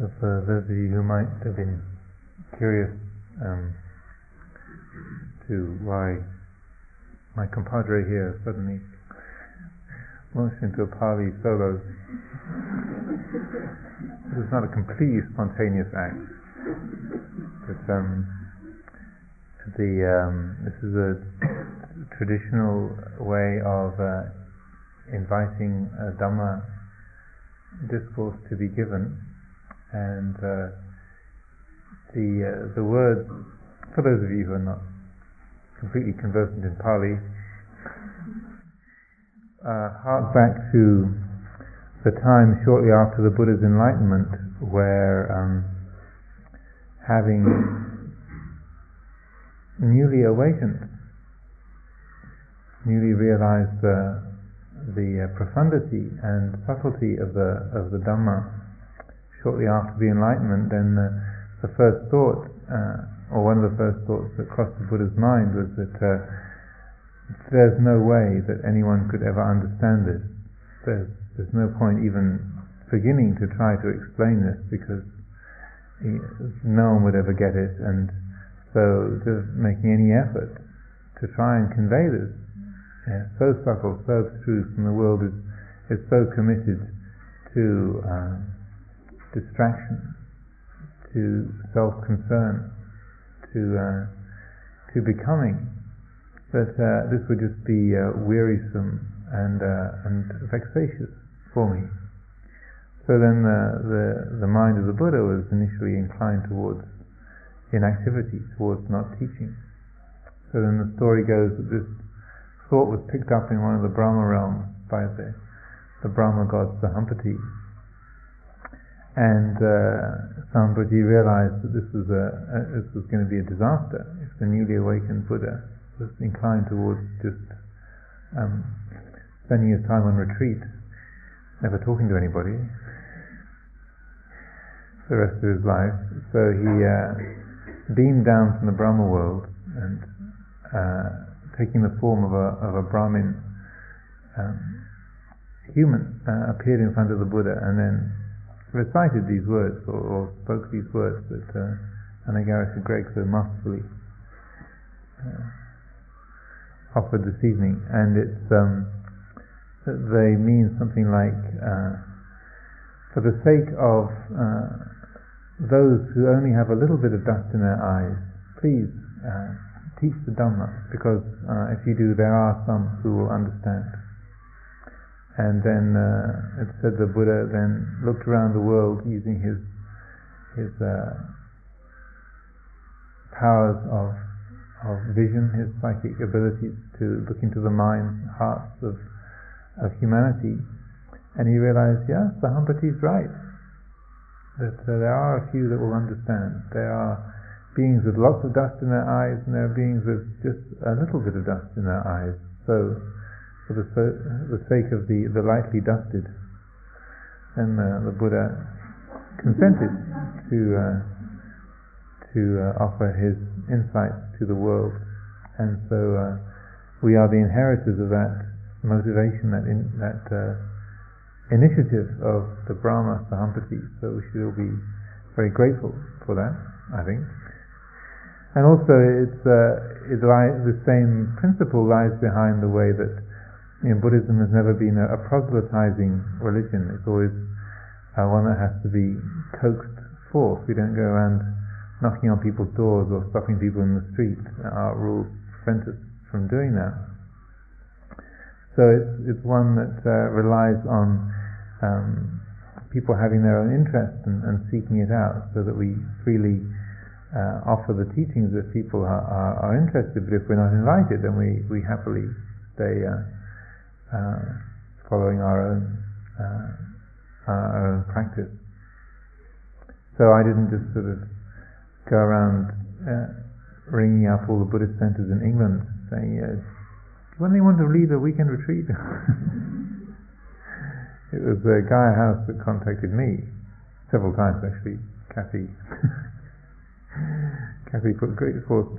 So for those of you who might have been curious um, to why my compadre here suddenly launched into a Pali solo, this is not a completely spontaneous act, but um, the um, this is a traditional way of uh, inviting a Dhamma discourse to be given, and uh, the uh, the word for those of you who are not completely conversant in Pali, uh, hark back to the time shortly after the Buddha's enlightenment, where um, having newly awakened, newly realized the the uh, profundity and subtlety of the of the Dhamma shortly after the enlightenment, then the, the first thought, uh, or one of the first thoughts that crossed the Buddha's mind was that uh, there's no way that anyone could ever understand this. There's, there's no point even beginning to try to explain this because he, no one would ever get it, and so just making any effort to try and convey this yeah, so subtle, so abstruse, and the world is, is so committed to uh, distraction, to self-concern, to uh, to becoming, that uh, this would just be uh, wearisome and uh, and vexatious for me. So then the, the the mind of the Buddha was initially inclined towards inactivity, towards not teaching. So then the story goes that this thought was picked up in one of the Brahma realms by the, the Brahma gods, the Sahampati. And uh, Sahampati realized that this was, a, a, this was going to be a disaster if the newly awakened Buddha was inclined towards just um, spending his time on retreat, never talking to anybody the rest of his life. So he uh, beamed down from the Brahma world and uh, taking the form of a, of a Brahmin um, human, uh, appeared in front of the Buddha and then recited these words or, or spoke these words that uh, Anagarika Greg so masterfully uh, offered this evening. And it's um, they mean something like, uh, for the sake of uh, those who only have a little bit of dust in their eyes, please uh, teach the Dhamma, because uh, if you do, there are some who will understand. And then uh, it said the Buddha then looked around the world using his his uh, powers of of vision, his psychic abilities to look into the minds, hearts of of humanity, and he realized, yes, Sahampati is right. That uh, there are a few that will understand. There are beings with lots of dust in their eyes, and there are beings with just a little bit of dust in their eyes. So, for the, the sake of the, the lightly dusted, And uh, the Buddha consented to uh, to uh, offer his insights to the world, and so uh, we are the inheritors of that motivation, that in, that uh, initiative of the Brahma Sahampati. So we should all be very grateful for that, I think. And also, it's, uh, it the same principle lies behind the way that you know, Buddhism has never been a, a proselytizing religion. It's always uh, one that has to be coaxed forth. We don't go around knocking on people's doors or stopping people in the street. Our rules prevent us from doing that. So it's, it's one that uh, relies on um, people having their own interest and, and seeking it out so that we freely uh, offer the teachings if people are, are, are, interested, but if we're not invited, then we, we happily stay uh, uh, following our own, uh, our own practice. So I didn't just sort of go around uh, ringing up all the Buddhist centers in England saying, do you want to lead a weekend retreat? it was a Gaia House that contacted me several times actually, Kathy. Kathy put great forth.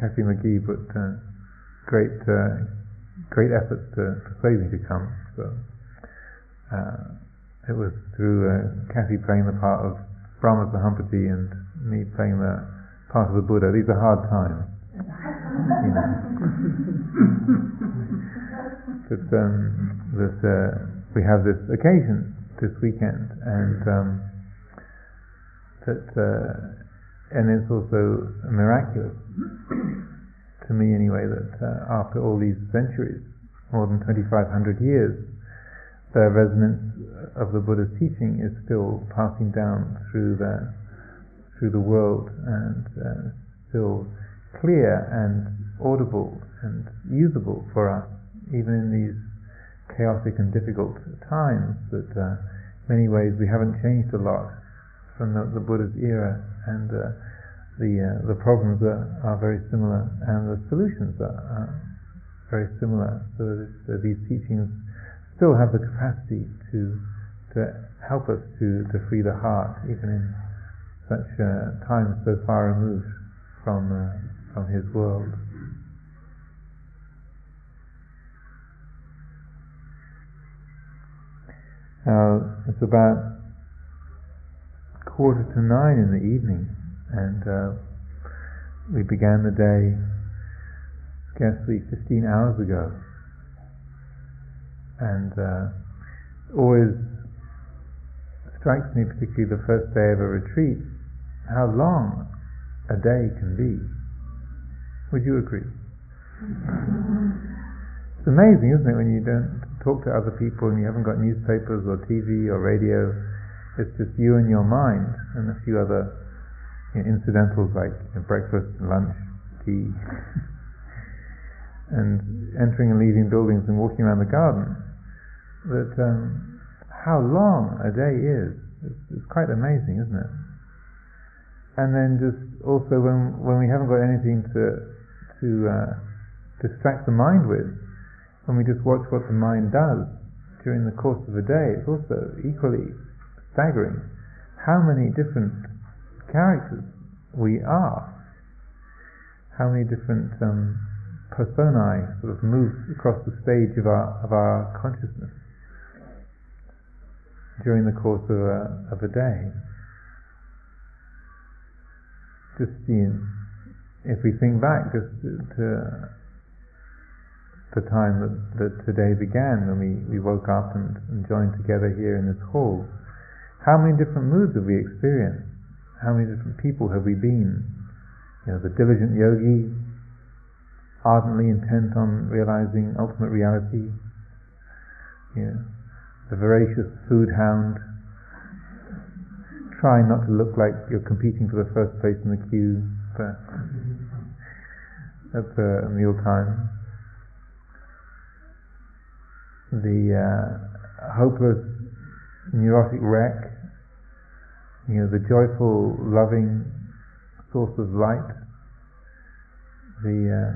Kathy McGee put uh, great uh, great efforts to persuade me to come. So uh, it was through uh, Kathy playing the part of Brahma Sahampati and me playing the part of the Buddha. These are hard times. You know. but um, that uh, we have this occasion this weekend, and um, that uh, and it's also miraculous to me anyway that uh, after all these centuries, more than 2,500 years, the resonance of the Buddha's teaching is still passing down through the through the world and uh, still clear and audible and usable for us, even in these chaotic and difficult times. That uh, many ways we haven't changed a lot from the, the Buddha's era, and uh, the uh, the problems are, are, very similar, and the solutions are, are very similar. So that these teachings still have the capacity to to help us to, to free the heart, even in such uh, times so far removed from uh, from his world. Now it's about quarter to nine in the evening, and uh, we began the day scarcely 15 hours ago and uh, always strikes me, particularly the first day of a retreat, how long a day can be. Would you agree? It's amazing, isn't it, when you don't talk to other people and you haven't got newspapers or TV or radio. It's just you and your mind and a few other incidentals like breakfast, lunch, tea, and entering and leaving buildings and walking around the garden that um, how long a day is. It's, it's, quite amazing, isn't it? And then just also when when we haven't got anything to to uh, distract the mind with, when we just watch what the mind does during the course of a day, it's also equally staggering how many different characters we are, how many different um, personae sort of move across the stage of our of our consciousness during the course of a, of a day. Just you know, if we think back just to, the time that, that today began, when we, we woke up and, and joined together here in this hall, how many different moods have we experienced? How many different people have we been? You know, the diligent yogi, ardently intent on realizing ultimate reality. You know, the voracious food hound, trying not to look like you're competing for the first place in the queue for, at the meal time. The uh, hopeless, neurotic wreck, you know, the joyful, loving source of light, the uh,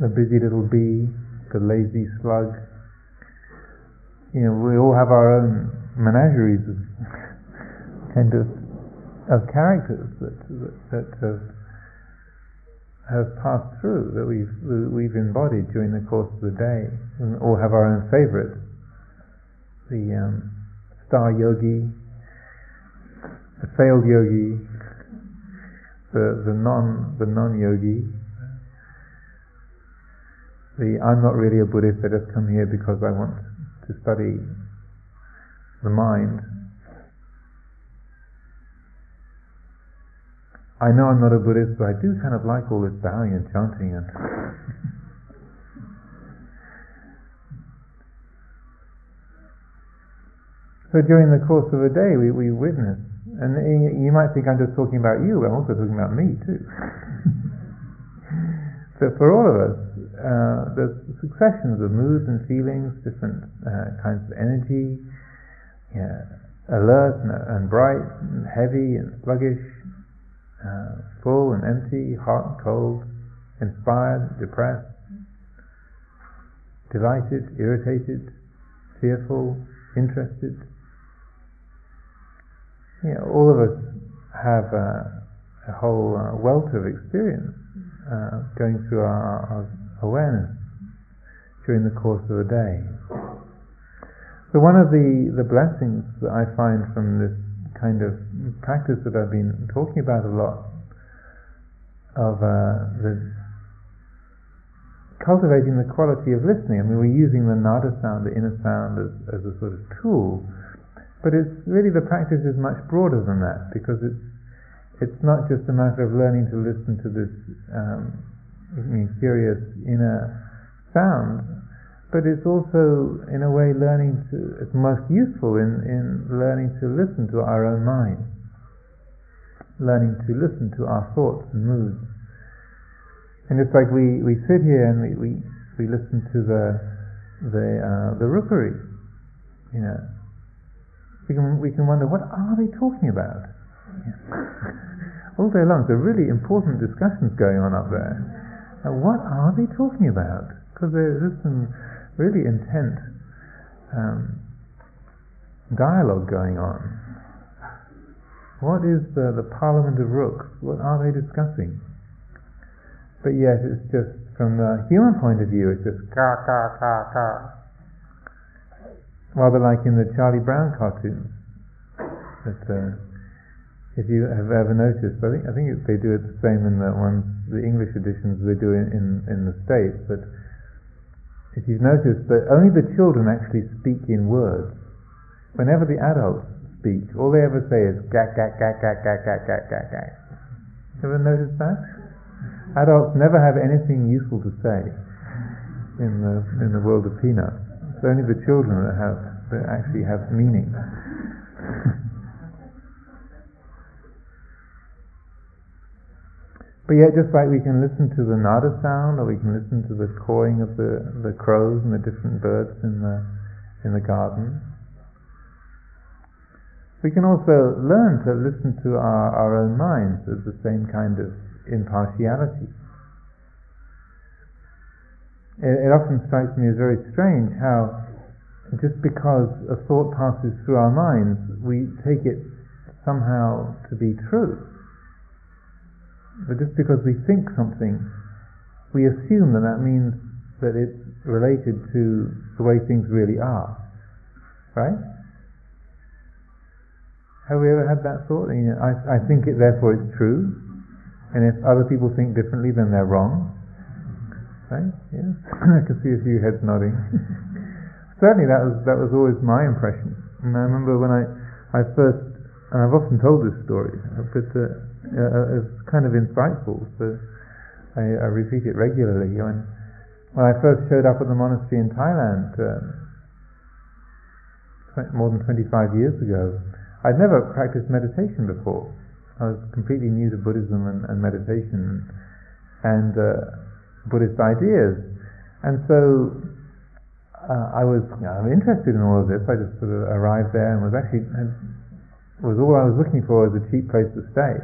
the busy little bee, the lazy slug, you know, we all have our own menageries of kind of of characters that that, that have have passed through that we've we've embodied during the course of the day, and all have our own favourites. The um, star yogi, the failed yogi, the the non the non yogi, the I'm not really a Buddhist. I just come here because I want to study the mind, I know I'm not a Buddhist, but I do kind of like all this bowing and chanting and. So during the course of a day, we, we witness, and you might think I'm just talking about you, but I'm also talking about me too. so for all of us, uh, there's successions of moods and feelings, different uh, kinds of energy, yeah, alert and, and, bright, and heavy and sluggish, uh, full and empty, hot and cold, inspired, depressed, delighted, irritated, fearful, interested. Yeah, all of us have a whole uh, wealth of experience uh, going through our, our awareness during the course of a day. So So one of the, the blessings that I find from this kind of practice that I've been talking about a lot of uh, the cultivating the quality of listening. I mean, we're using the nada sound, the inner sound, as, as a sort of tool, but it's really the practice is much broader than that because it's it's not just a matter of learning to listen to this um, curious inner sound, but it's also, in a way, learning to, it's most useful in, in learning to listen to our own mind, learning to listen to our thoughts and moods. And it's like we, we sit here and we, we, we listen to the, the, uh, the rookery, you know. We can, we can wonder, what are they talking about? All day long, there are really important discussions going on up there. Now, what are they talking about? Because there's some really intense um, dialogue going on. What is the, the Parliament of Rooks? What are they discussing? But yet it's just, from the human point of view, it's just ka ka ka ka. Rather like in the Charlie Brown cartoons. That, uh, if you have ever noticed, I think I think they do it the same in the ones, the English editions they do in, in, in the States, but if you've noticed that only the children actually speak in words. Whenever the adults speak, all they ever say is gak gak gak gak gak gak gak gak gak. Ever noticed that? Adults never have anything useful to say in the in the world of peanuts. Only the children that have that actually have meaning. But yet, just like we can listen to the nada sound, or we can listen to the cawing of the, the crows and the different birds in the, in the garden, we can also learn to listen to our, our own minds with the same kind of impartiality. It, it often strikes me as very strange how just because a thought passes through our minds, we take it somehow to be true. But just because we think something, we assume that that means that it's related to the way things really are. Right? Have we ever had that thought? You know, I, I think it, therefore it's true. And if other people think differently, then they're wrong. Right? Yes. I can see a few heads nodding. Certainly, that was that was always my impression. And I remember when I I first, and I've often told this story, but uh, uh, is kind of insightful. So I, I, repeat it regularly. When, when I first showed up at the monastery in Thailand um, more than 25 years ago, I'd never practiced meditation before. I was completely new to Buddhism and, and meditation and uh, Buddhist ideas. And so uh, I was you know, interested in all of this. I just sort of arrived there and was actually and was all I was looking for was a cheap place to stay.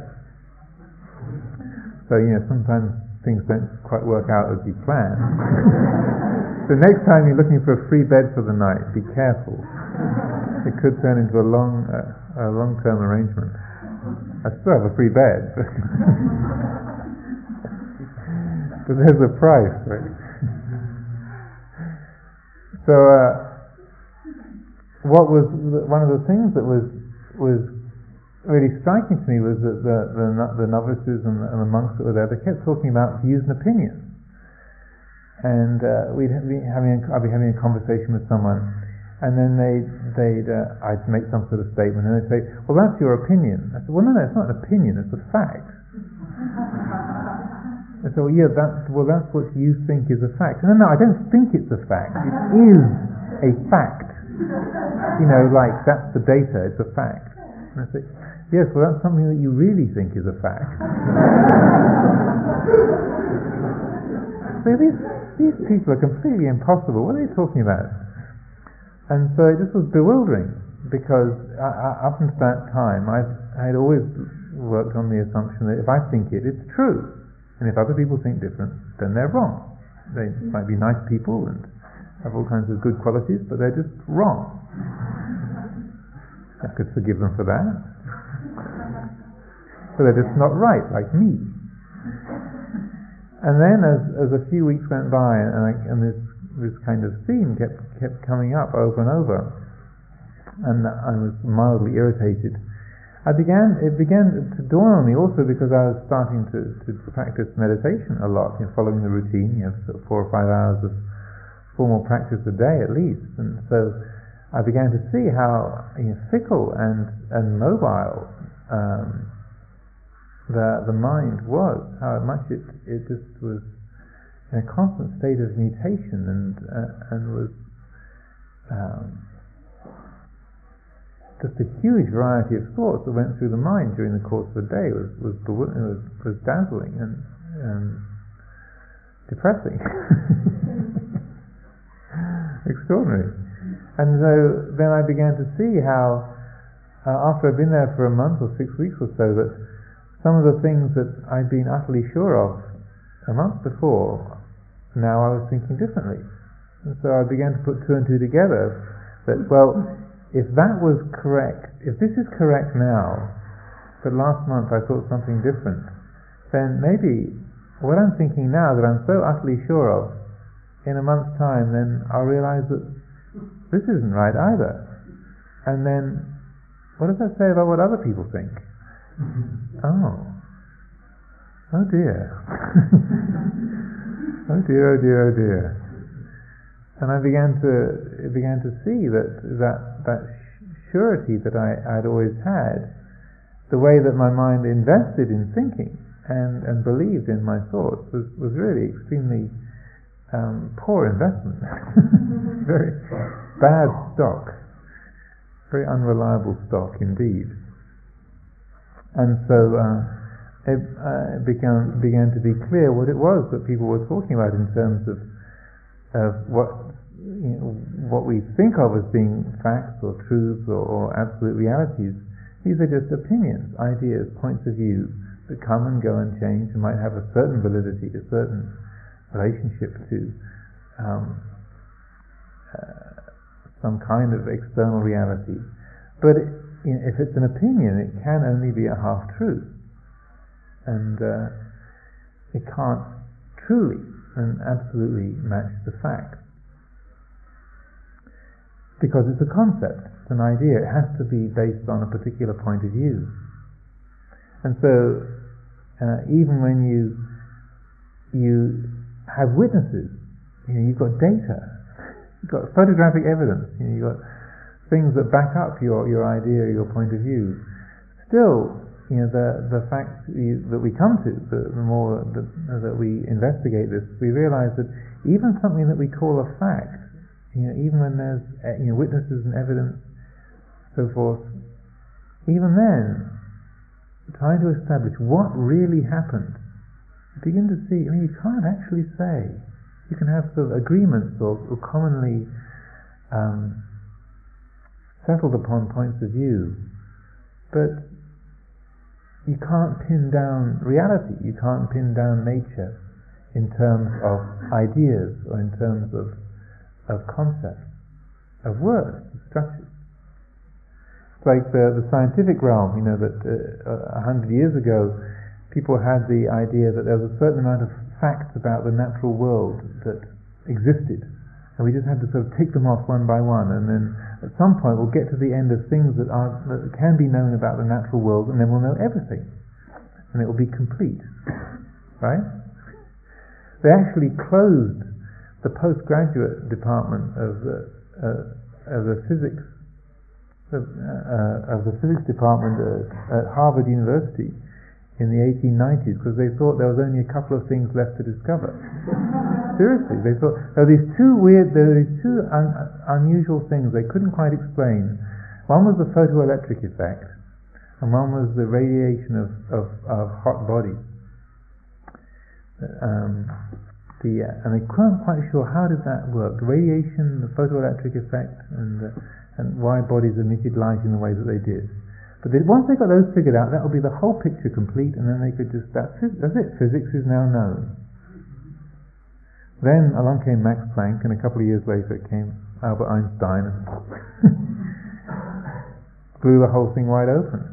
So, you know, sometimes things don't quite work out as you plan. so next time you're looking for a free bed for the night, be careful. It could turn into a long, uh, a long-term arrangement. I still have a free bed, but there's a price, right? so, uh, what was one of the things that was was really striking to me was that the, the, the novices and the, and the, monks that were there, they kept talking about views and opinions. And uh, we'd be having, I'd be having a conversation with someone, and then they'd, they'd uh, I'd make some sort of statement, and they'd say, "Well, that's your opinion." I said, "Well, no, no, it's not an opinion; it's a fact." Said, "Well, yeah, that's well, that's what you think is a fact." No, no, I don't think it's a fact. It is a fact. You know, like that's the data; it's a fact. And I say, Yes, well, that's something that you really think is a fact. so these, these people are completely impossible. What are they talking about? And so it just was bewildering because I, I, up until that time, I had always worked on the assumption that if I think it, it's true. And if other people think different, then they're wrong. They mm-hmm. might be nice people and have all kinds of good qualities, but they're just wrong. I could forgive them for that so that it's not right, like me. And then, as, as a few weeks went by, and, I, and this this kind of theme kept kept coming up over and over, and I was mildly irritated. I began, it began to dawn on me also because I was starting to, to practice meditation a lot, you know, following the routine, you know, sort of four or five hours of formal practice a day at least. And so I began to see how you know, fickle and, and mobile um, the, the mind was, how much it, it just was in a constant state of mutation and, uh, and was um, just a huge variety of thoughts that went through the mind during the course of the day was was was, was dazzling and, and depressing, extraordinary. And so then I began to see how, uh, after I'd been there for a month or six weeks or so, that some of the things that I'd been utterly sure of a month before, now I was thinking differently. And so I began to put two and two together. That well, if that was correct, if this is correct now, but last month I thought something different, then maybe what I'm thinking now that I'm so utterly sure of, in a month's time, then I'll realize that this isn't right either. And then, what does that say about what other people think? Oh. Oh dear. oh dear, oh dear, oh dear and I began to began to see that that that surety that I had always had, the way that my mind invested in thinking and and believed in my thoughts was was really extremely um, poor investment, very bad stock, very unreliable stock indeed. And so uh, it uh, began began to be clear what it was that people were talking about in terms of of what you know, what we think of as being facts or truths or, or, absolute realities. These are just opinions, ideas, points of view that come and go and change and might have a certain validity, a certain relationship to um, uh, some kind of external reality. But it, you know, if it's an opinion, it can only be a half truth, and uh, it can't truly and absolutely match the facts. Because it's a concept, it's an idea, it has to be based on a particular point of view. And so, uh, even when you you have witnesses, you know, you've got data, you've got photographic evidence, you know, you've got things that back up your, your idea, your point of view. Still, you know, the, the fact that we come to, the, the more that, that we investigate this, we realize that even something that we call a fact, you know, even when there's uh, you know, witnesses and evidence, so forth, even then, trying to establish what really happened, you begin to see, I mean, you can't actually say. You can have sort of agreements or, or commonly um, settled upon points of view, but you can't pin down reality, you can't pin down nature in terms of ideas or in terms of, of concepts, of words, of structures. It's like the, the scientific realm, you know, that uh, a hundred years ago people had the idea that there was a certain amount of facts about the natural world that existed and we just had to sort of tick them off one by one, and then at some point we'll get to the end of things that are that can be known about the natural world, and then we'll know everything, and it will be complete, right? They actually closed the postgraduate department of the uh, of the physics of, uh, of the physics department at, at Harvard University in the 1890s because they thought there was only a couple of things left to discover. Seriously, they thought there were these two weird, there were these two un, unusual things they couldn't quite explain. One was the photoelectric effect, and one was the radiation of, of, of hot bodies. Um, the, uh, and they weren't quite sure how did that work. The radiation, the photoelectric effect, and, and why bodies emitted light in the way that they did. But they, once they got those figured out, that would be the whole picture complete, and then they could just, that's it, that's it, physics is now known. Then along came Max Planck, and a couple of years later came Albert Einstein and blew the whole thing wide open.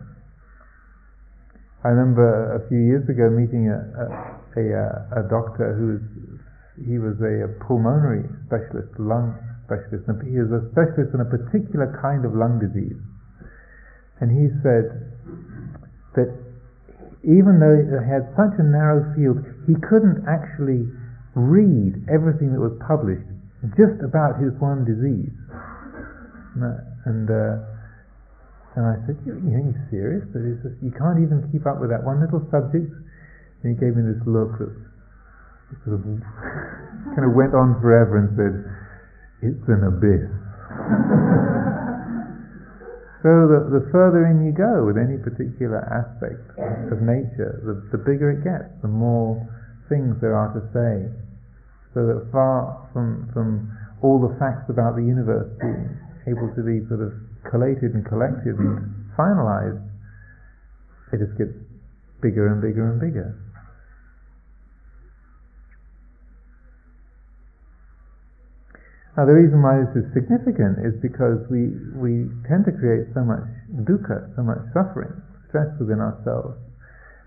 I remember a few years ago meeting a, a, a, a doctor who was, he was a, pulmonary specialist, lung specialist, he was a specialist in a particular kind of lung disease. And he said that even though he had such a narrow field, he couldn't actually read everything that was published just about his one disease. And uh, and I said, you, you you serious? But just, you can't even keep up with that one little subject. And he gave me this look that sort of kind of went on forever and said, it's an abyss. so the, the further in you go with any particular aspect of nature, the, the bigger it gets, the more things there are to say. So that far from, from all the facts about the universe being able to be sort of collated and collected and finalized, it just gets bigger and bigger and bigger. Now the reason why this is significant is because we, we tend to create so much dukkha, so much suffering, stress within ourselves,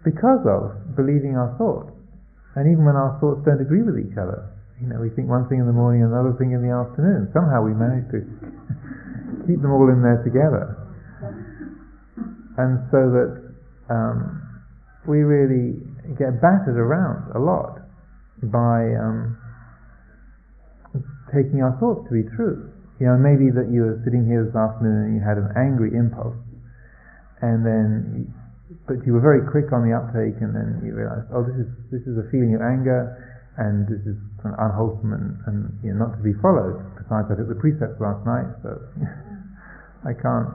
because of believing our thoughts. And even when our thoughts don't agree with each other, you know, we think one thing in the morning, and another thing in the afternoon. Somehow we manage to keep them all in there together. And so that um, we really get battered around a lot by um, taking our thoughts to be true. You know, maybe that you were sitting here this afternoon and you had an angry impulse, and then, but you were very quick on the uptake, and then you realized, oh, this is this is a feeling of anger, and this is unwholesome and, and you know, not to be followed. Besides, I took the precepts last night, so I can't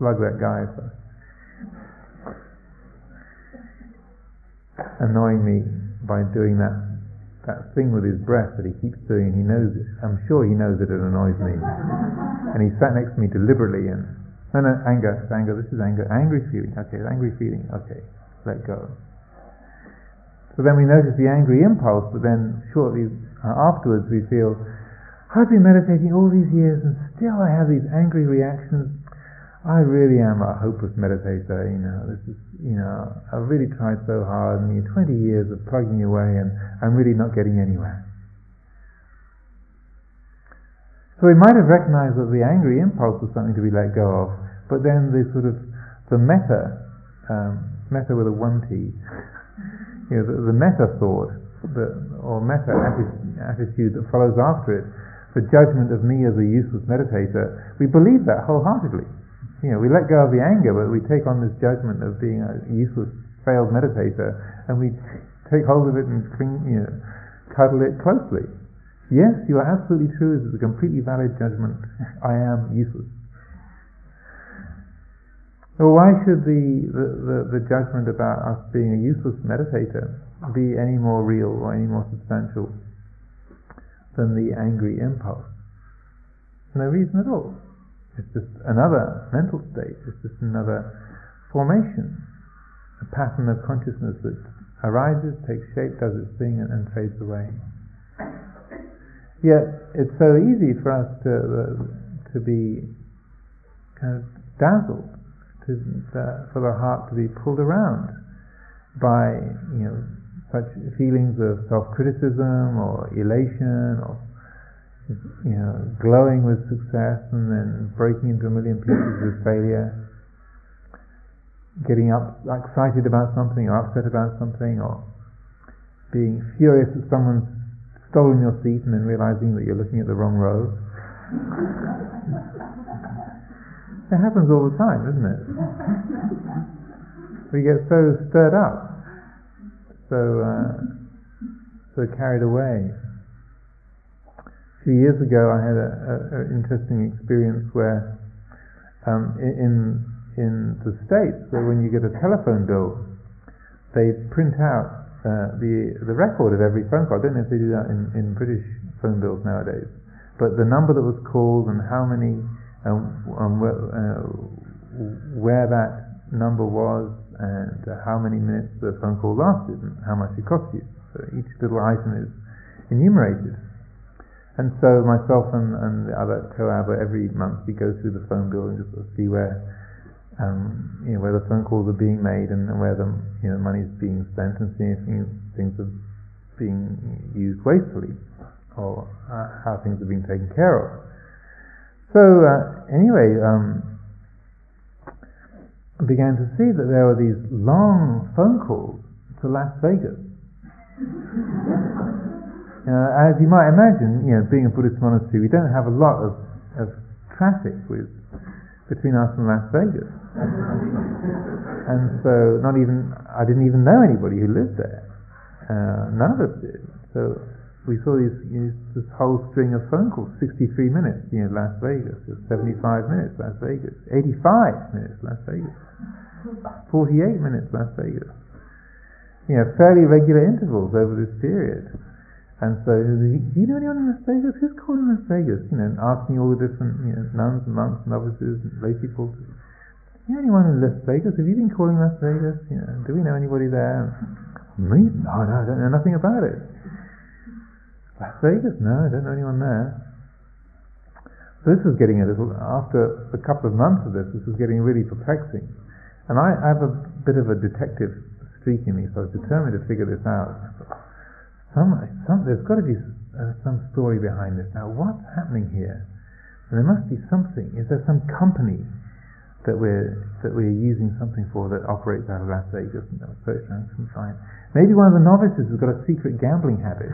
slug that guy for annoying me by doing that that thing with his breath that he keeps doing. He knows it. I'm sure he knows that it annoys me. and he sat next to me deliberately and no, no, anger, anger. This is anger. Angry feeling. Okay, angry feeling. Okay, let go. So then we notice the angry impulse, but then shortly afterwards we feel, I've been meditating all these years and still I have these angry reactions. I really am a hopeless meditator, you know, this is, you know, I've really tried so hard and you 20 years of plugging away and I'm really not getting anywhere. So we might have recognized that the angry impulse was something to be let go of, but then the sort of, the meta, um, meta with a one T, you know, the, the meta thought, the, or meta attitude that follows after it, the judgment of me as a useless meditator, we believe that wholeheartedly. You know, we let go of the anger, but we take on this judgment of being a useless, failed meditator, and we take hold of it and you know, cuddle it closely. Yes, you are absolutely true. This is a completely valid judgment. I am useless. Well, why should the, the, the, the, judgment about us being a useless meditator be any more real or any more substantial than the angry impulse. No reason at all. It's just another mental state, it's just another formation, a pattern of consciousness that arises, takes shape, does its thing, and, and fades away. Yet it's so easy for us to uh, to be kind of dazzled, to, uh, for the heart to be pulled around by you know such feelings of self-criticism or elation or you know, glowing with success and then breaking into a million pieces with failure, getting up excited about something or upset about something or being furious that someone's stolen your seat and then realizing that you're looking at the wrong row. it happens all the time, doesn't it? We get so stirred up so uh, so carried away. Few years ago, I had an interesting experience where um, in in the states, where when you get a telephone bill, they print out uh, the the record of every phone call. I don't know if they do that in, in British phone bills nowadays, but the number that was called and how many and, um, where, uh, where that number was and how many minutes the phone call lasted and how much it cost you. So each little item is enumerated. And so myself and, and the other co-abbot every month we go through the phone bill and just sort of see where um, you know where the phone calls are being made and, and where the you know money is being spent and seeing if things are being used wastefully or uh, how things are being taken care of. So uh, anyway, um, I began to see that there were these long phone calls to Las Vegas. uh, as you might imagine, you know, being a Buddhist monastery, we don't have a lot of, of traffic with between us and Las Vegas. and so, not even I didn't even know anybody who lived there. Uh, none of us did. So we saw these, you know, this whole string of phone calls, 63 minutes, you know, Las Vegas, 75 minutes, Las Vegas, 85 minutes, Las Vegas, 48 minutes, Las Vegas. You know, fairly regular intervals over this period. And so, do you know anyone in Las Vegas? Who's calling Las Vegas? You know, and asking all the different you know, nuns and monks and novices and lay people. Do you know anyone in Las Vegas? Have you been calling Las Vegas? You know, do we know anybody there? Me? No, no, I don't know nothing about it. Las Vegas? No, I don't know anyone there. So this was getting a little, after a couple of months of this, this was getting really perplexing. And I, I have a bit of a detective streak in me, so I was determined to figure this out. Some, some, there's got to be uh, some story behind this. Now, what's happening here? There must be something. Is there some company that we're that we're using something for that operates out of Las Vegas and search and find? Maybe one of the novices has got a secret gambling habit.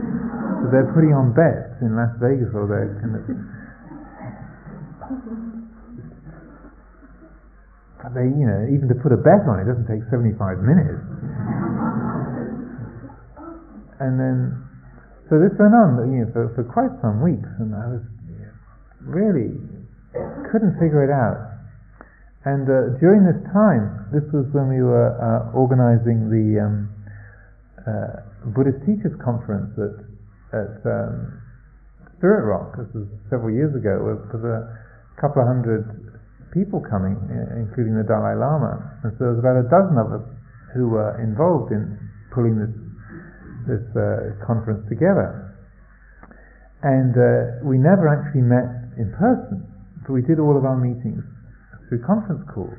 they're putting on bets in Las Vegas or they're kind of. But they, you know, even to put a bet on it doesn't take 75 minutes. And then, so this went on, you know, for, for quite some weeks, and I was really couldn't figure it out. And uh, during this time, this was when we were uh, organizing the um, uh, Buddhist Teachers Conference at, at um, Spirit Rock. This was several years ago. There was a couple of hundred people coming, including the Dalai Lama. And so there was about a dozen of us who were involved in pulling this, this uh, conference together. And uh, we never actually met in person, but we did all of our meetings through conference calls.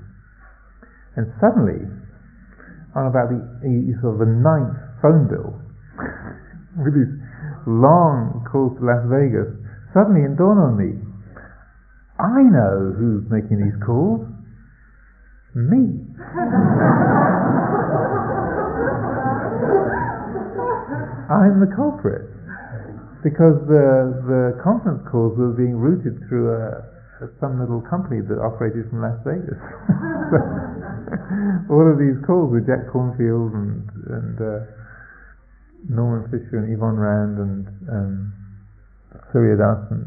And suddenly, on about the sort of the ninth phone bill, with these long calls to Las Vegas, suddenly it dawned on me, I know who's making these calls. Me. I'm the culprit because the the conference calls were being routed through a some little company that operated from Las Vegas. all of these calls with Jack Kornfield and, and uh, Norman Fischer and Yvonne Rand and um, Surya Das and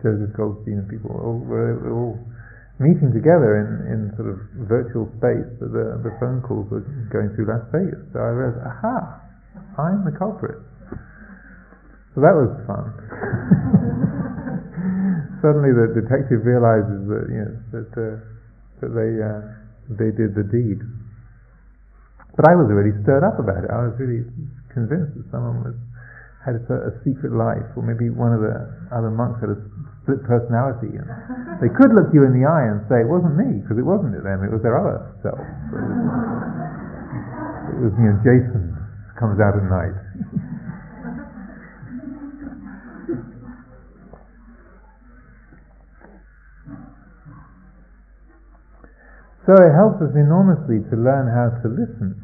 Joseph Goldstein and people all, were, were all meeting together in, in sort of virtual space, but the, the phone calls were going through Las Vegas. So I realized, aha, I'm the culprit. So that was fun. suddenly the detective realizes that you know, that uh, that they uh, they did the deed. But I was really stirred up about it. I was really convinced that someone was had a, a secret life, or maybe one of the other monks had a split personality, and they could look you in the eye and say it wasn't me because it wasn't them; it was their other self. So it, was, it was you know Jason comes out at night. So it helps us enormously to learn how to listen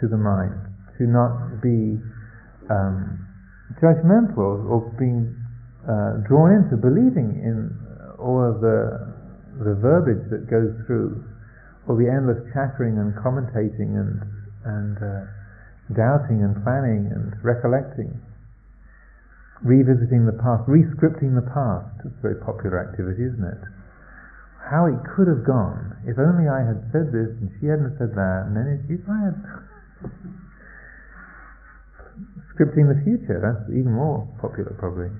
to the mind, to not be um, judgmental or being uh, drawn into believing in all of the the verbiage that goes through, all the endless chattering and commentating and and uh, doubting and planning and recollecting, revisiting the past, rescripting the past. It's a very popular activity, isn't it? how it could have gone if only I had said this and she hadn't said that, and then if I had scripting the future, that's even more popular probably.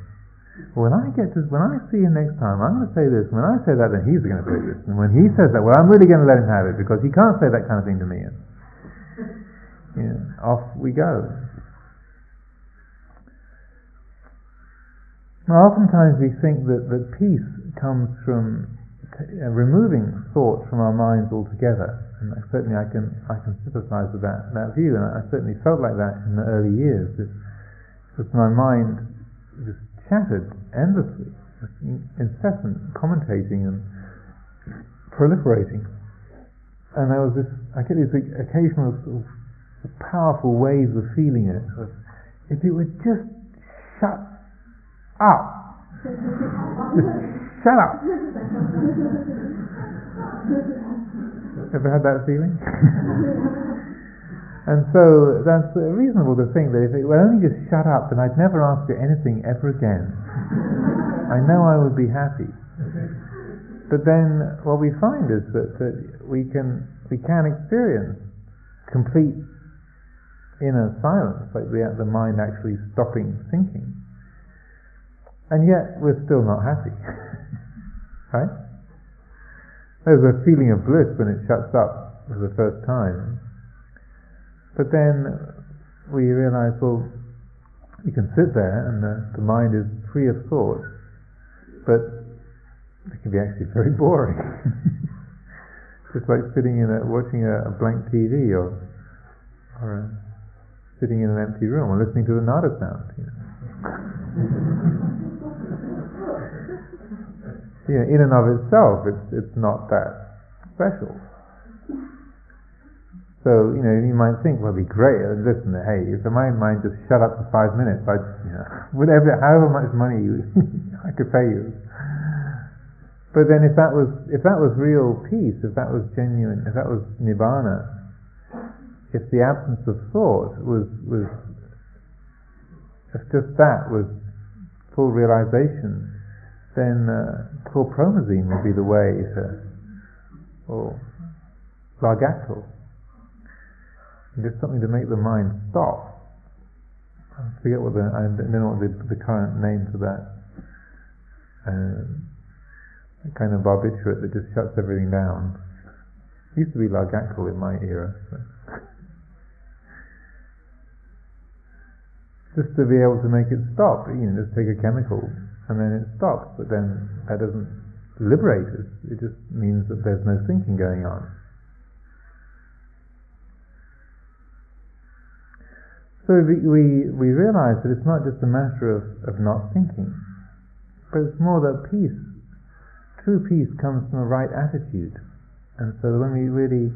When I get to, when I see him next time, I'm going to say this. When I say that, then he's going to say this. And when he says that, well, I'm really going to let him have it because he can't say that kind of thing to me. And off we go. Now, oftentimes we think that, that peace comes from uh, removing thought from our minds altogether. And certainly I can I can sympathise with that that view, and I certainly felt like that in the early years. Because my mind just chattered endlessly, incessant commentating and proliferating. And there was this, I get these occasional sort of powerful ways of feeling it. Of, if it would just shut up, just shut up. Ever had that feeling? And so that's reasonable to think that if it were only just shut up, then I'd never ask you anything ever again. I know I would be happy. But then what we find is that, that we can we can experience complete inner silence, like the, the mind actually stopping thinking. And yet we're still not happy. right? There's a feeling of bliss when it shuts up for the first time. But then we realize, well, you can sit there and the, the mind is free of thought, but it can be actually very boring. Just like sitting in a, watching a, a blank TV or, or a, sitting in an empty room or listening to the nada sound. You know. you know, in and of itself, it's, it's not that special. So, you know, you might think, well, it'd be great. Uh, listen, hey, if my mind just shut up for five minutes, I'd, you know, whatever, however much money you, I could pay you. But then, if that was if that was real peace, if that was genuine, if that was nibbana, if the absence of thought was was if just that was full realization, then uh, chlorpromazine would be the way to, or Largactil just something to make the mind stop. I forget what the I don't know what the, the current name for that uh, kind of barbiturate that just shuts everything down. It used to be Largactil in my era. Just to be able to make it stop, you know, just take a chemical and then it stops, but then that doesn't liberate us. It just means that there's no thinking going on. So we, we, we realize that it's not just a matter of, of not thinking, but it's more that peace, true peace comes from a right attitude. And so when we really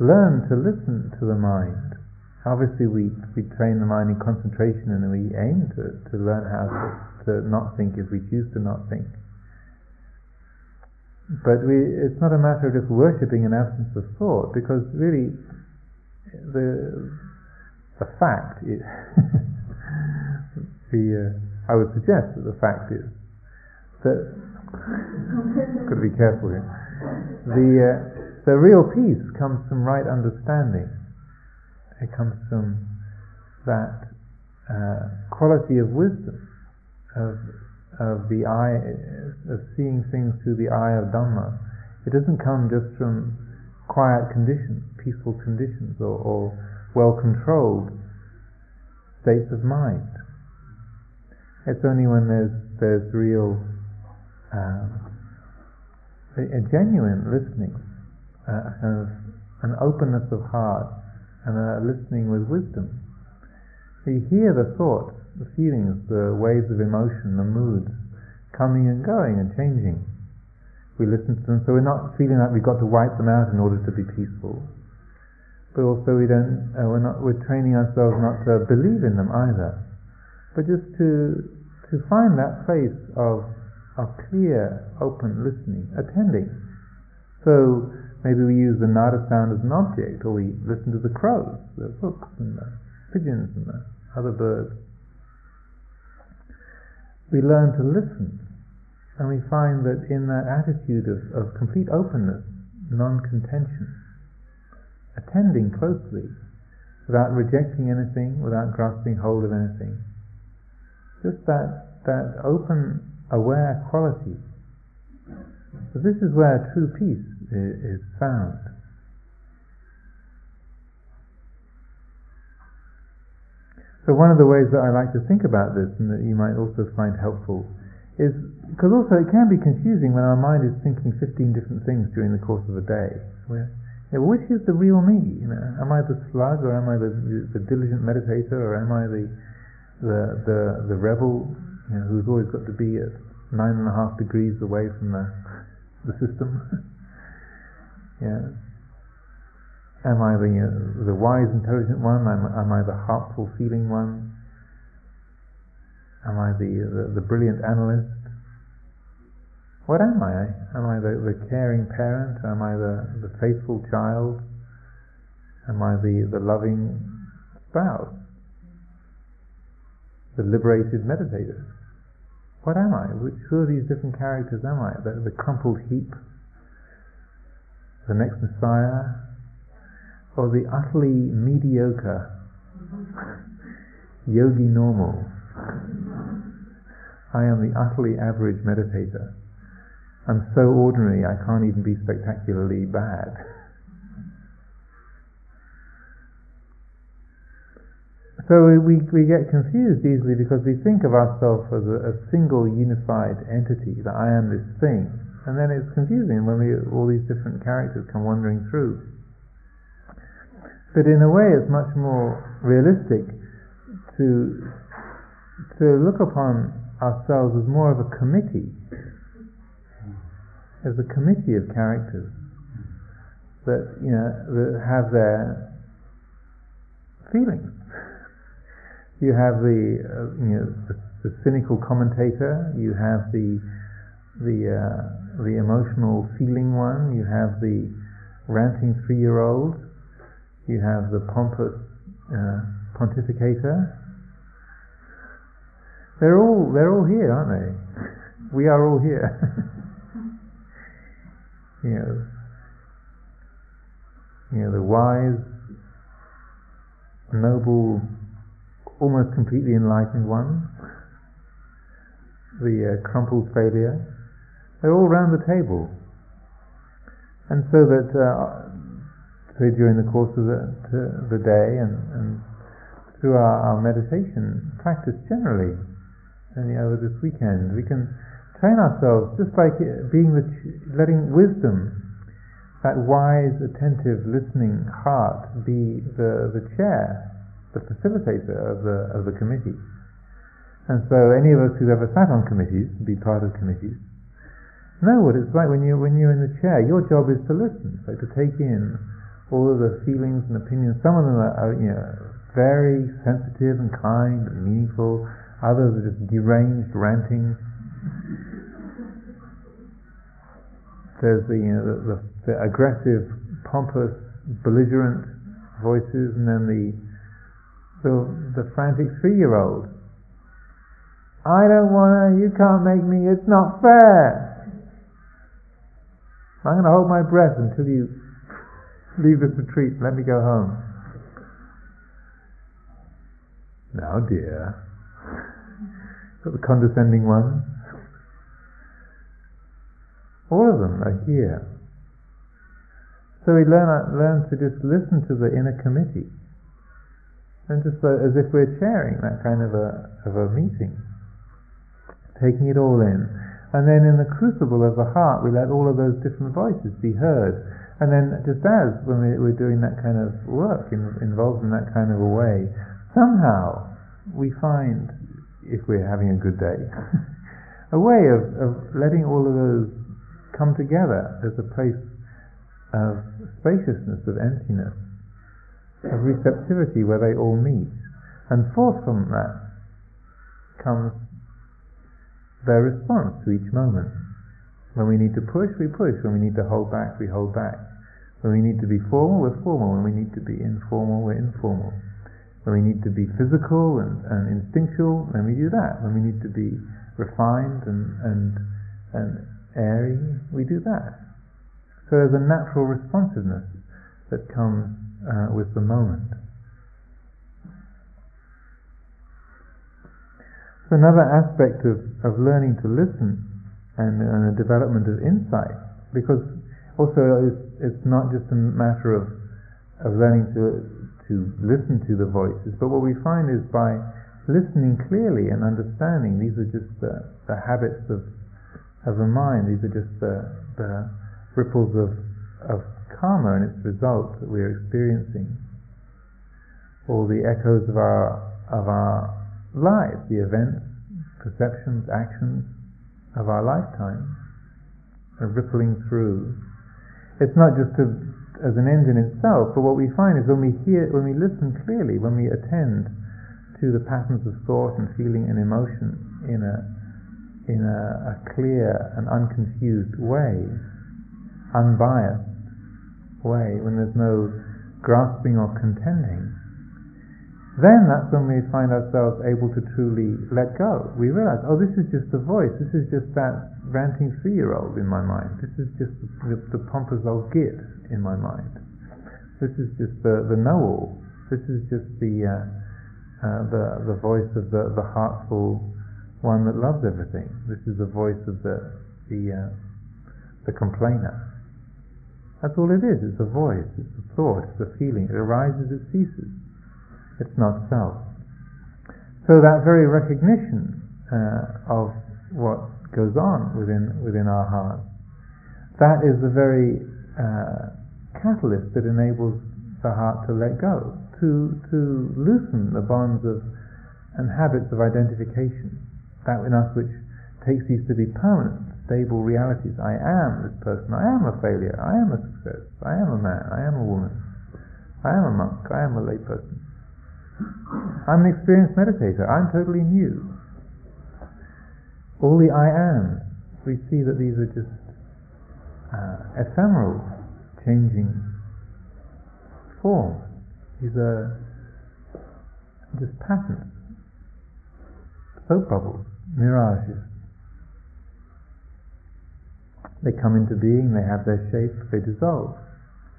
learn to listen to the mind, obviously we, we train the mind in concentration and we aim to, to learn how to, to not think if we choose to not think. But we, it's not a matter of just worshipping an absence of thought, because really the the fact is, the, uh, I would suggest that the fact is that, got to be careful here, the, uh, the real peace comes from right understanding. It comes from that uh, quality of wisdom, of, of the eye, of seeing things through the eye of Dhamma. It doesn't come just from quiet conditions, peaceful conditions, or, or well controlled states of mind. It's only when there's there's real uh, a, a, genuine listening, uh, kind of an openness of heart, and a listening with wisdom. you hear the thoughts, the feelings, the waves of emotion, the moods coming and going and changing. We listen to them, so we're not feeling like we've got to wipe them out in order to be peaceful but also we don't uh, we're not we're training ourselves not to believe in them either, but just to to find that place of of clear, open listening, attending. So maybe we use the nada sound as an object, or we listen to the crows, the rooks, and the pigeons, and the other birds. We learn to listen, and we find that in that attitude of, of complete openness, non-contention, attending closely without rejecting anything, without grasping hold of anything. Just that, that open, aware quality. So this is where true peace is, found. So one of the ways that I like to think about this, and that you might also find helpful, is because also it can be confusing when our mind is thinking 15 different things during the course of a day. Where yeah, which is the real me? You know, am I the slug, or am I the, the, the diligent meditator, or am I the the the, the rebel, you know, who's always got to be at nine and a half degrees away from the, the system. yeah. Am I the, uh, the wise, intelligent one? Am, am I the heartful, feeling one? Am I the, the, the brilliant analyst? What am I? Am I the, the caring parent? Am I the, the faithful child? Am I the, the loving spouse? The liberated meditator? What am I? Which who of these different characters am I? The, the crumpled heap? The next Messiah? Or the utterly mediocre yogi normal? I am the utterly average meditator. I'm so ordinary I can't even be spectacularly bad. So we, we get confused easily because we think of ourselves as a, a, single unified entity, that I am this thing. And then it's confusing when we, all these different characters come wandering through. But in a way, it's much more realistic to, to look upon ourselves as more of a committee, as a committee of characters that, you know, that have their feelings you have the uh, you know the, the, cynical commentator, you have the the uh, the emotional feeling one, you have the ranting three-year-old, you have the pompous uh, pontificator. They're all they're all here, aren't they? We are all here. you know, you know the wise, noble almost completely enlightened one, the uh, crumpled failure, they're all round the table. And so that, uh, during the course of the, the day and, and through our, our, meditation practice generally, and over this weekend, we can train ourselves just like being the, letting wisdom, that wise, attentive, listening heart be the, the chair the facilitator of the, of the committee. And so any of us who've ever sat on committees, be part of committees, know what it's like when you're, when you're in the chair. Your job is to listen, so to take in all of the feelings and opinions. Some of them are, are you know, very sensitive and kind and meaningful. Others are just deranged, ranting. There's the, you know, the, the, the aggressive, pompous, belligerent voices, and then the the, the frantic three-year-old. I don't want to, you can't make me, it's not fair. I'm going to hold my breath until you leave this retreat, let me go home. Now, dear, got the condescending one. All of them are here. So we learn, uh, learn to just listen to the inner committee and just as if we're chairing that kind of a, of a meeting, taking it all in. And then in the crucible of the heart, we let all of those different voices be heard. And then just as when we, are doing that kind of work, in, involved in that kind of a way, somehow we find, if we're having a good day, a way of, of letting all of those come together as a place of spaciousness, of emptiness, of receptivity where they all meet. And forth from that comes their response to each moment. When we need to push, we push. When we need to hold back, we hold back. When we need to be formal, we're formal. When we need to be informal, we're informal. When we need to be physical and, and instinctual, then we do that. When we need to be refined and, and, and airy, we do that. So there's a natural responsiveness that comes uh, with the moment. So another aspect of, of learning to listen and, and the development of insight, because also it's, it's not just a matter of, of learning to, to listen to the voices, but what we find is by listening clearly and understanding, these are just the, the habits of, of the mind, these are just the, the ripples of, of karma and its results that we are experiencing, all the echoes of our of our lives, the events, perceptions, actions, of our lifetime, are rippling through. It's not just to, as an end in itself, but what we find is when we hear, when we listen clearly, when we attend to the patterns of thought and feeling and emotion in a in a, a clear and unconfused way, unbiased way, when there's no grasping or contending, then that's when we find ourselves able to truly let go. We realize, oh, this is just a voice. This is just that ranting three-year-old in my mind. This is just the, the pompous old git in my mind. This is just the, the know-all. This is just the, uh, uh, the, the voice of the, the heartful one that loves everything. This is the voice of the, the, uh, the complainer. That's all it is. It's a voice. It's a thought. It's a feeling. It arises. It ceases. It's not self. So that very recognition uh, of what goes on within within our hearts, that is the very uh, catalyst that enables the heart to let go, to to loosen the bonds of and habits of identification, that in us which takes these to be permanent, stable realities. I am this person. I am a failure. I am a success. I am a man. I am a woman. I am a monk. I am a layperson. I'm an experienced meditator. I'm totally new. All the I am, we see that these are just uh, ephemeral, changing forms. These are just patterns, soap bubbles, mirages. They come into being, they have their shape, they dissolve.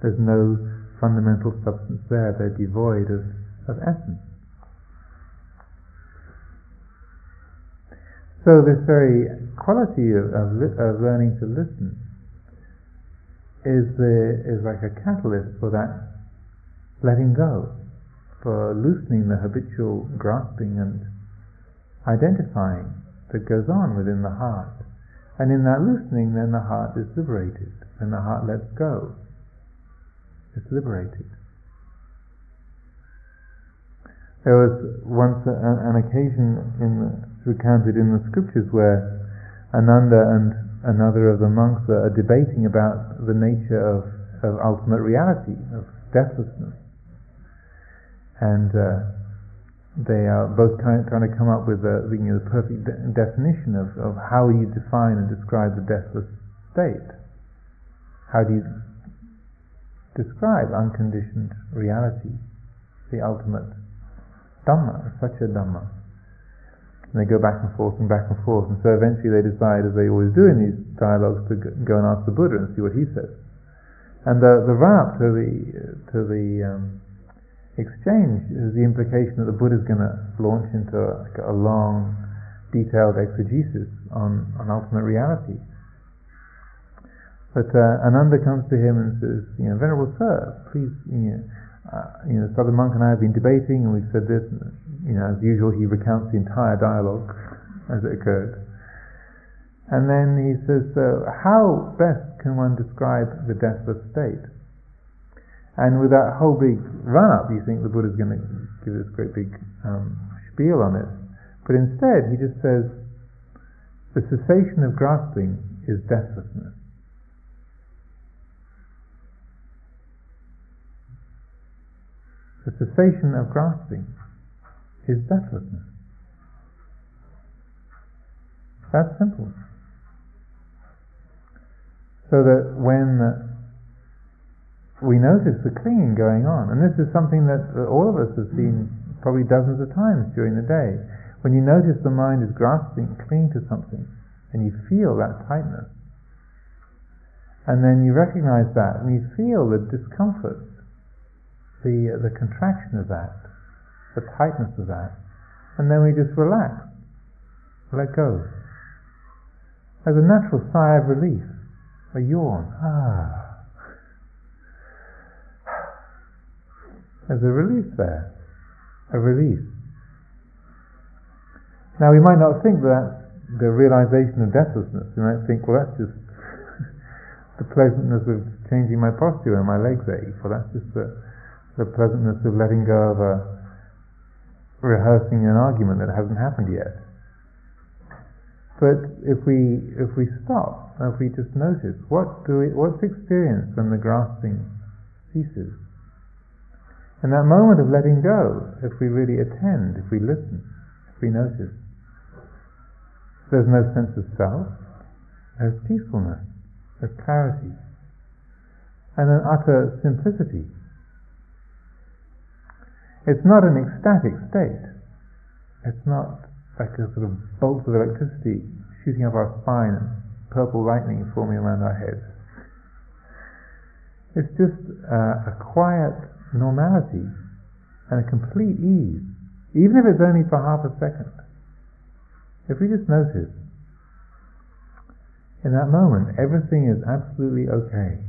There's no fundamental substance there, they're devoid of of essence. So this very quality of, of, of learning to listen is the, is like a catalyst for that letting go, for loosening the habitual grasping and identifying that goes on within the heart. And in that loosening, then the heart is liberated, and the heart lets go. It's liberated. There was once a, an occasion in the, recounted in the scriptures where Ananda and another of the monks are debating about the nature of, of ultimate reality, of deathlessness. And uh, they are both of trying to come up with the, you know, the perfect de- definition of, of how you define and describe the deathless state. How do you describe unconditioned reality, the ultimate Dhamma, such a Dhamma. And they go back and forth and back and forth, and so eventually they decide, as they always do in these dialogues, to go and ask the Buddha and see what he says. And the, the run-up to the, to the um, exchange is the implication that the Buddha is going to launch into a, a long, detailed exegesis on, on ultimate reality. But uh, Ananda comes to him and says, you know, Venerable Sir, please, you know, uh, you know, Brother Monk and I have been debating, and we've said this. You know, as usual, he recounts the entire dialogue as it occurred. And then he says, uh, how best can one describe the deathless state? And with that whole big run-up, you think the Buddha's going to give this great big um, spiel on it. But instead, he just says, the cessation of grasping is deathlessness. The cessation of grasping is deathlessness. That's simple. So that when uh, we notice the clinging going on, and this is something that uh, all of us have seen probably dozens of times during the day, when you notice the mind is grasping, clinging to something, and you feel that tightness, and then you recognize that, and you feel the discomfort the, the contraction of that, the tightness of that, and then we just relax, let go. As a natural sigh of relief, a yawn, ah. There's a relief there, a release. Now we might not think that the realization of deathlessness. We might think, well, that's just the pleasantness of changing my posture and my legs ache. Well, that's just the the pleasantness of letting go of a rehearsing an argument that hasn't happened yet. But if we if we stop, if we just notice, what do we, what's experienced when the grasping ceases? In that moment of letting go, if we really attend, if we listen, if we notice, there's no sense of self, there's peacefulness, there's clarity, and an utter simplicity. It's not an ecstatic state. It's not like a sort of bolt of electricity shooting up our spine and purple lightning forming around our heads. It's just uh, a quiet normality and a complete ease, even if it's only for half a second. If we just notice, in that moment, everything is absolutely okay.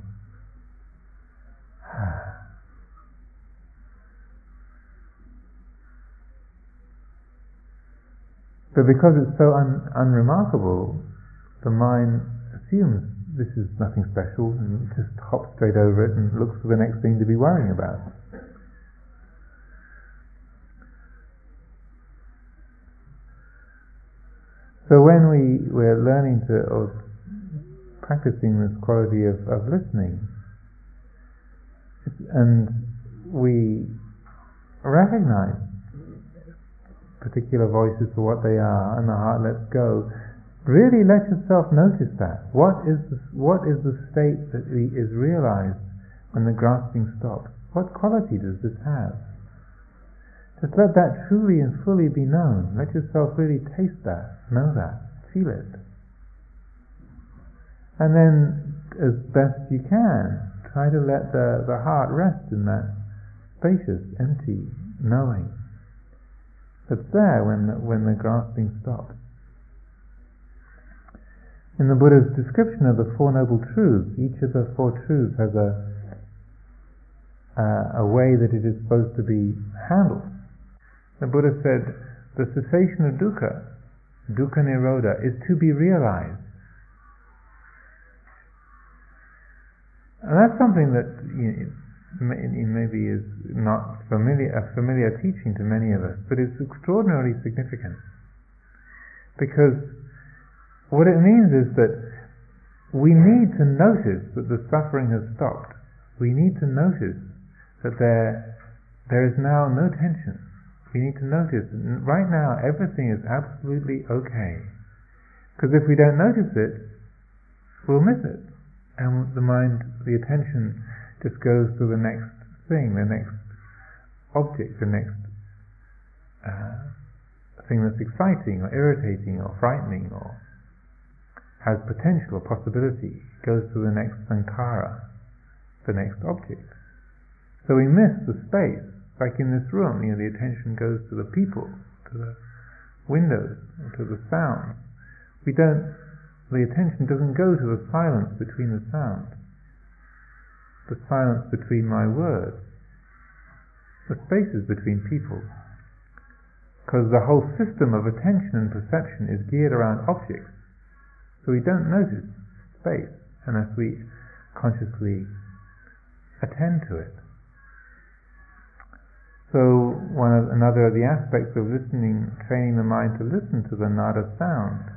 But because it's so un- unremarkable, the mind assumes this is nothing special and just hops straight over it and looks for the next thing to be worrying about. So when we, we're learning to, or practicing this quality of, of listening, and we recognize particular voices for what they are, and the heart lets go, Really let yourself notice that. What is the, what is the state that is realized when the grasping stops? What quality does this have? Just let that truly and fully be known. Let yourself really taste that, know that, feel it. And then, as best you can, try to let the, the heart rest in that spacious, empty knowing that's there when the, when the grasping stops. In the Buddha's description of the Four Noble Truths, each of the Four Truths has a, uh, a way that it is supposed to be handled. The Buddha said, the cessation of dukkha, dukkha nirodha, is to be realized. And that's something that you know, maybe is not familiar, a familiar teaching to many of us, but it's extraordinarily significant. Because what it means is that we need to notice that the suffering has stopped. We need to notice that there, there is now no tension. We need to notice that right now everything is absolutely okay. Because if we don't notice it, we'll miss it. And the mind, the attention just goes to the next thing, the next object, the next uh, thing that's exciting or irritating or frightening or has potential or possibility, goes to the next sankhara, the next object. So we miss the space, like in this room, you know, the attention goes to the people, to the windows, to the sound. We don't, the attention doesn't go to the silence between the sounds, the silence between my words, the spaces between people. Because the whole system of attention and perception is geared around objects so we don't notice space unless we consciously attend to it. So one of, another of the aspects of listening, training the mind to listen to the nada sound,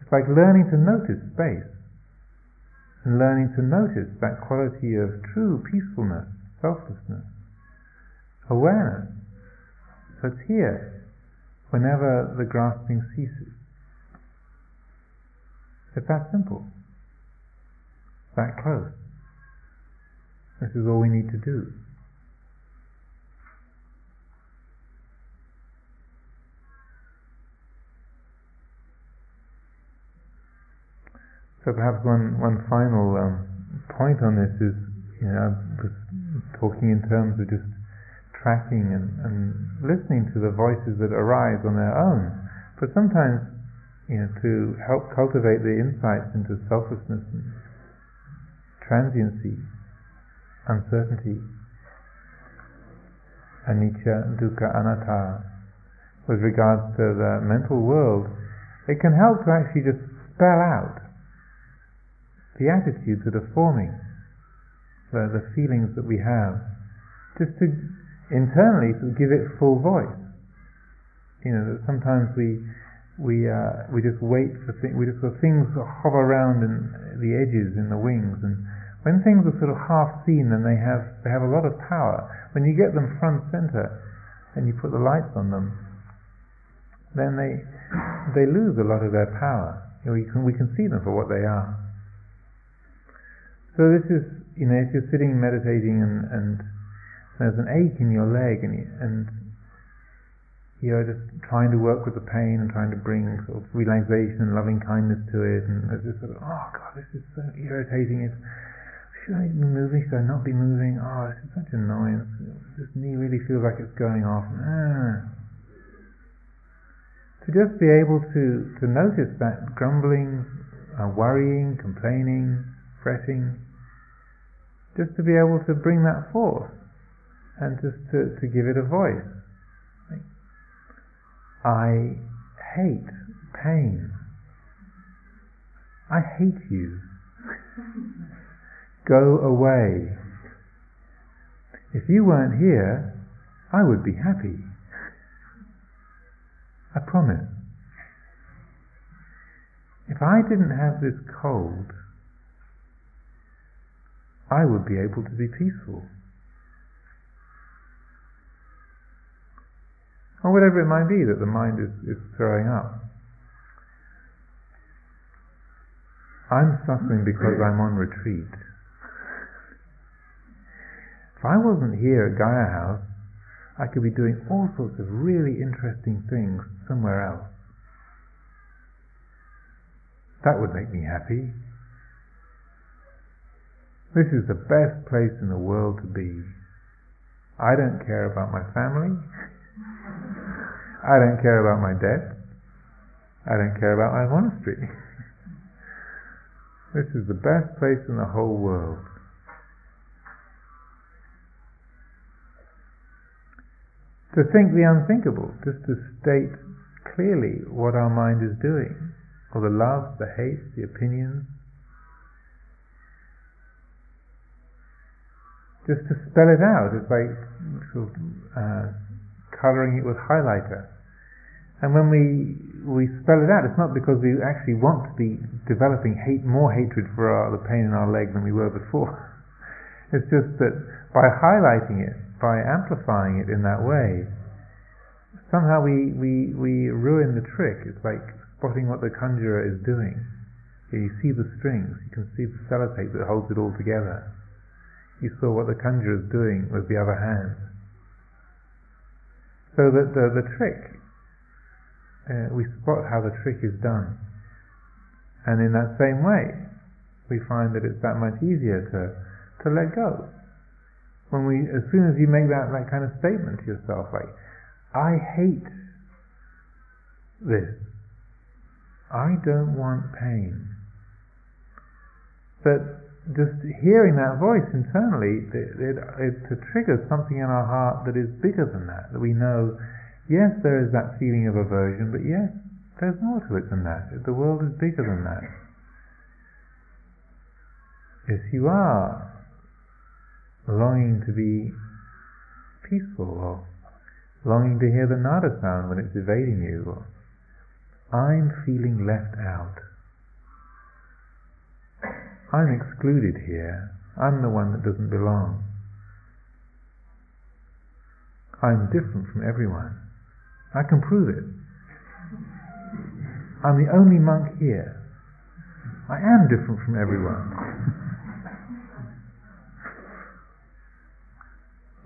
it's like learning to notice space learning to notice that quality of true peacefulness, selflessness, awareness that's here whenever the grasping ceases. It's that simple. That close. This is all we need to do. So perhaps one, one final um, point on this is, you know, I was talking in terms of just tracking and, and listening to the voices that arise on their own. But sometimes you know, to help cultivate the insights into selflessness and transiency, uncertainty, anicca, dukkha, anatta, with regards to the mental world, it can help to actually just spell out the attitudes that are forming, the, the feelings that we have, just to internally to give it full voice. You know, that sometimes we we uh, we just wait for things. We just for things hover around in the edges in the wings, and when things are sort of half seen, then they have they have a lot of power. When you get them front center, and you put the lights on them, then they they lose a lot of their power. You know, can, we can see them for what they are. So this is, you know, if you're sitting meditating and, and there's an ache in your leg and, and you're just trying to work with the pain and trying to bring sort of relaxation and loving kindness to it, and there's this sort of, oh God, this is so irritating. It's, should I be moving? Should I not be moving? Oh, this is such annoyance. This knee really feels like it's going off. Ah. To just be able to, to notice that grumbling, uh, worrying, complaining, fretting, just to be able to bring that forth and just to, to give it a voice. I hate pain. I hate you. Go away. If you weren't here, I would be happy. I promise. If I didn't have this cold, I would be able to be peaceful. or whatever it might be that the mind is, is throwing up. I'm suffering because I'm on retreat. If I wasn't here at Gaia House, I could be doing all sorts of really interesting things somewhere else. That would make me happy. This is the best place in the world to be. I don't care about my family. I don't care about my debt. I don't care about my monastery. this is the best place in the whole world. To think the unthinkable, just to state clearly what our mind is doing, or the love, the hate, the opinions. Just to spell it out, it's like sort of, uh, colouring it with highlighter. And when we we spell it out, it's not because we actually want to be developing hate, more hatred for our, the pain in our leg than we were before. It's just that by highlighting it, by amplifying it in that way, somehow we, we, we ruin the trick. It's like spotting what the conjurer is doing. You see the strings, you can see the sellotape that holds it all together. You saw what the conjurer is doing with the other hand. So that the, the trick, uh, we spot how the trick is done. And in that same way, we find that it's that much easier to, to let go. When we, as soon as you make that, that kind of statement to yourself, like, I hate this. I don't want pain. That just hearing that voice internally, it, it, it, triggers something in our heart that is bigger than that. That we know, yes, there is that feeling of aversion, but yes, there's more to it than that. The world is bigger than that. If you are longing to be peaceful, or longing to hear the nada sound when it's evading you, or I'm feeling left out I'm excluded here. I'm the one that doesn't belong. I'm different from everyone. I can prove it. I'm the only monk here. I am different from everyone.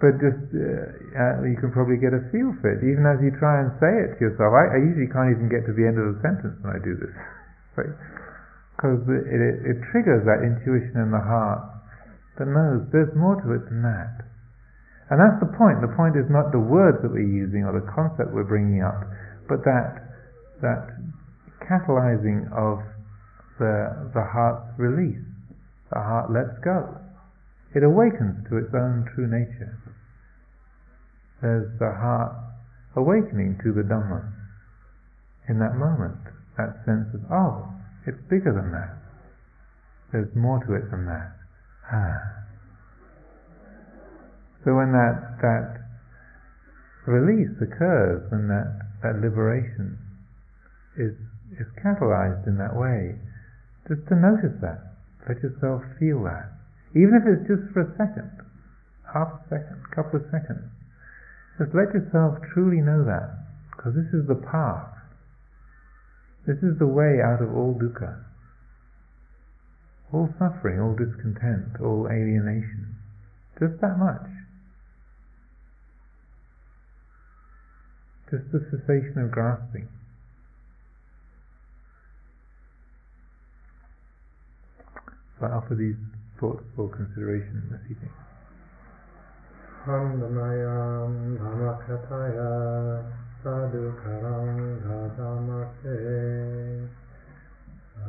but just uh, uh, you can probably get a feel for it, even as you try and say it to yourself. I, I usually can't even get to the end of the sentence when I do this. Because it, it, it triggers that intuition in the heart that knows there's more to it than that. And that's the point. The point is not the words that we're using or the concept we're bringing up, but that that catalyzing of the the heart's release. The heart lets go. It awakens to its own true nature. There's the heart awakening to the Dhamma in that moment. That sense of, oh, it's bigger than that. There's more to it than that. Ah. So when that that release occurs, when that, that liberation, is is catalyzed in that way, just to notice that. Let yourself feel that. Even if it's just for a second, half a second, couple of seconds. Just let yourself truly know that. Because this is the path. This is the way out of all dukkha. All suffering, all discontent, all alienation. Just that much. Just the cessation of grasping. So I offer these thoughts for consideration this evening. सदुखरं गतमसे uh